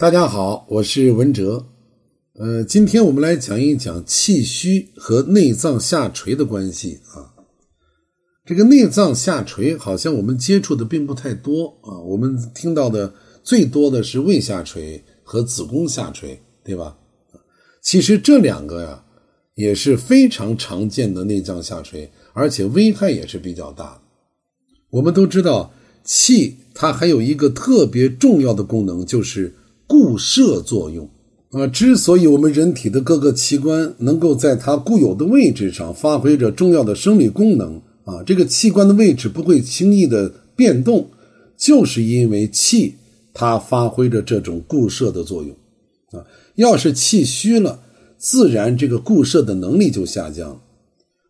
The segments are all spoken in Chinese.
大家好，我是文哲。呃，今天我们来讲一讲气虚和内脏下垂的关系啊。这个内脏下垂好像我们接触的并不太多啊，我们听到的最多的是胃下垂和子宫下垂，对吧？其实这两个呀也是非常常见的内脏下垂，而且危害也是比较大的。我们都知道，气它还有一个特别重要的功能，就是固摄作用。啊，之所以我们人体的各个器官能够在它固有的位置上发挥着重要的生理功能，啊，这个器官的位置不会轻易的变动，就是因为气它发挥着这种固摄的作用。啊，要是气虚了，自然这个固摄的能力就下降。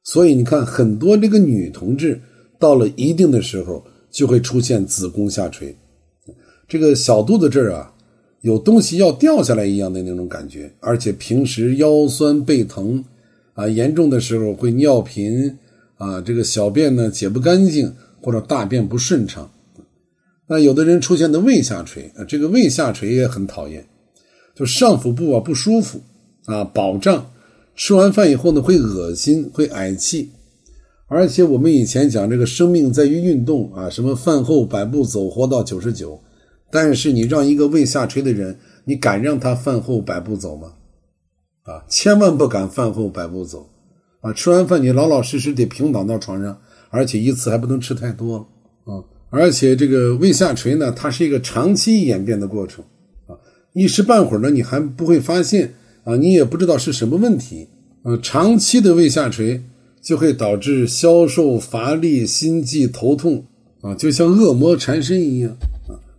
所以你看，很多这个女同志到了一定的时候，就会出现子宫下垂，这个小肚子这儿啊。有东西要掉下来一样的那种感觉，而且平时腰酸背疼，啊，严重的时候会尿频，啊，这个小便呢解不干净或者大便不顺畅。那有的人出现的胃下垂，啊，这个胃下垂也很讨厌，就上腹部啊不舒服，啊，饱胀，吃完饭以后呢会恶心会嗳气，而且我们以前讲这个生命在于运动啊，什么饭后百步走活到九十九。但是你让一个胃下垂的人，你敢让他饭后百步走吗？啊，千万不敢饭后百步走，啊，吃完饭你老老实实得平躺到床上，而且一次还不能吃太多啊。而且这个胃下垂呢，它是一个长期演变的过程啊，一时半会儿呢你还不会发现啊，你也不知道是什么问题啊。长期的胃下垂就会导致消瘦、乏力、心悸、头痛啊，就像恶魔缠身一样。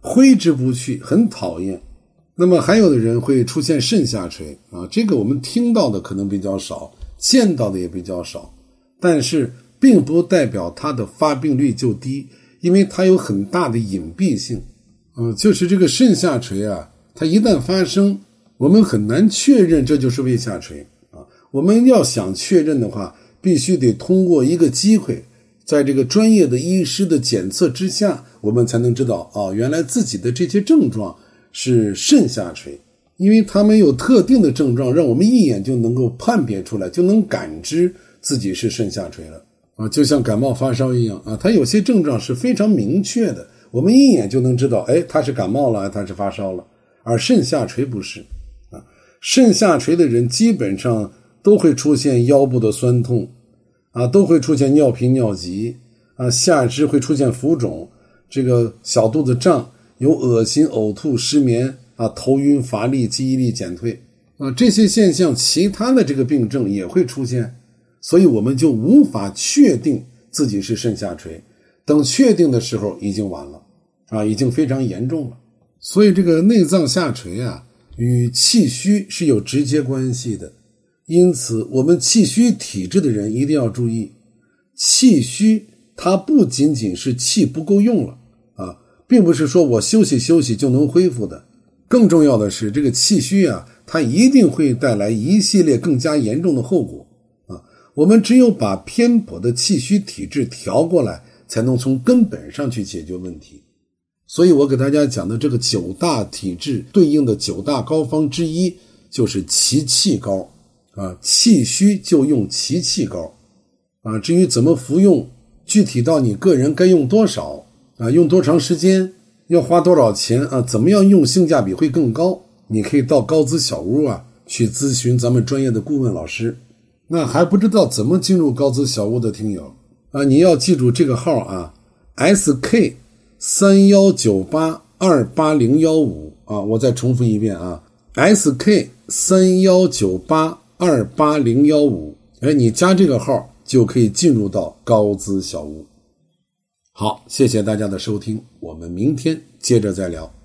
挥之不去，很讨厌。那么还有的人会出现肾下垂啊，这个我们听到的可能比较少，见到的也比较少，但是并不代表它的发病率就低，因为它有很大的隐蔽性。嗯，就是这个肾下垂啊，它一旦发生，我们很难确认这就是胃下垂啊。我们要想确认的话，必须得通过一个机会。在这个专业的医师的检测之下，我们才能知道啊，原来自己的这些症状是肾下垂，因为他们有特定的症状，让我们一眼就能够判别出来，就能感知自己是肾下垂了啊，就像感冒发烧一样啊，它有些症状是非常明确的，我们一眼就能知道，哎，他是感冒了，他是发烧了，而肾下垂不是啊，肾下垂的人基本上都会出现腰部的酸痛。啊，都会出现尿频尿急，啊，下肢会出现浮肿，这个小肚子胀，有恶心、呕吐、失眠，啊，头晕、乏力、记忆力减退，啊，这些现象，其他的这个病症也会出现，所以我们就无法确定自己是肾下垂，等确定的时候已经晚了，啊，已经非常严重了，所以这个内脏下垂啊，与气虚是有直接关系的。因此，我们气虚体质的人一定要注意，气虚它不仅仅是气不够用了啊，并不是说我休息休息就能恢复的。更重要的是，这个气虚啊，它一定会带来一系列更加严重的后果啊。我们只有把偏颇的气虚体质调过来，才能从根本上去解决问题。所以我给大家讲的这个九大体质对应的九大膏方之一，就是其气膏。啊，气虚就用奇气膏，啊，至于怎么服用，具体到你个人该用多少，啊，用多长时间，要花多少钱啊，怎么样用性价比会更高？你可以到高资小屋啊去咨询咱们专业的顾问老师。那还不知道怎么进入高资小屋的听友啊，你要记住这个号啊，SK 三幺九八二八零幺五啊，我再重复一遍啊，SK 三幺九八。二八零幺五，哎，你加这个号就可以进入到高资小屋。好，谢谢大家的收听，我们明天接着再聊。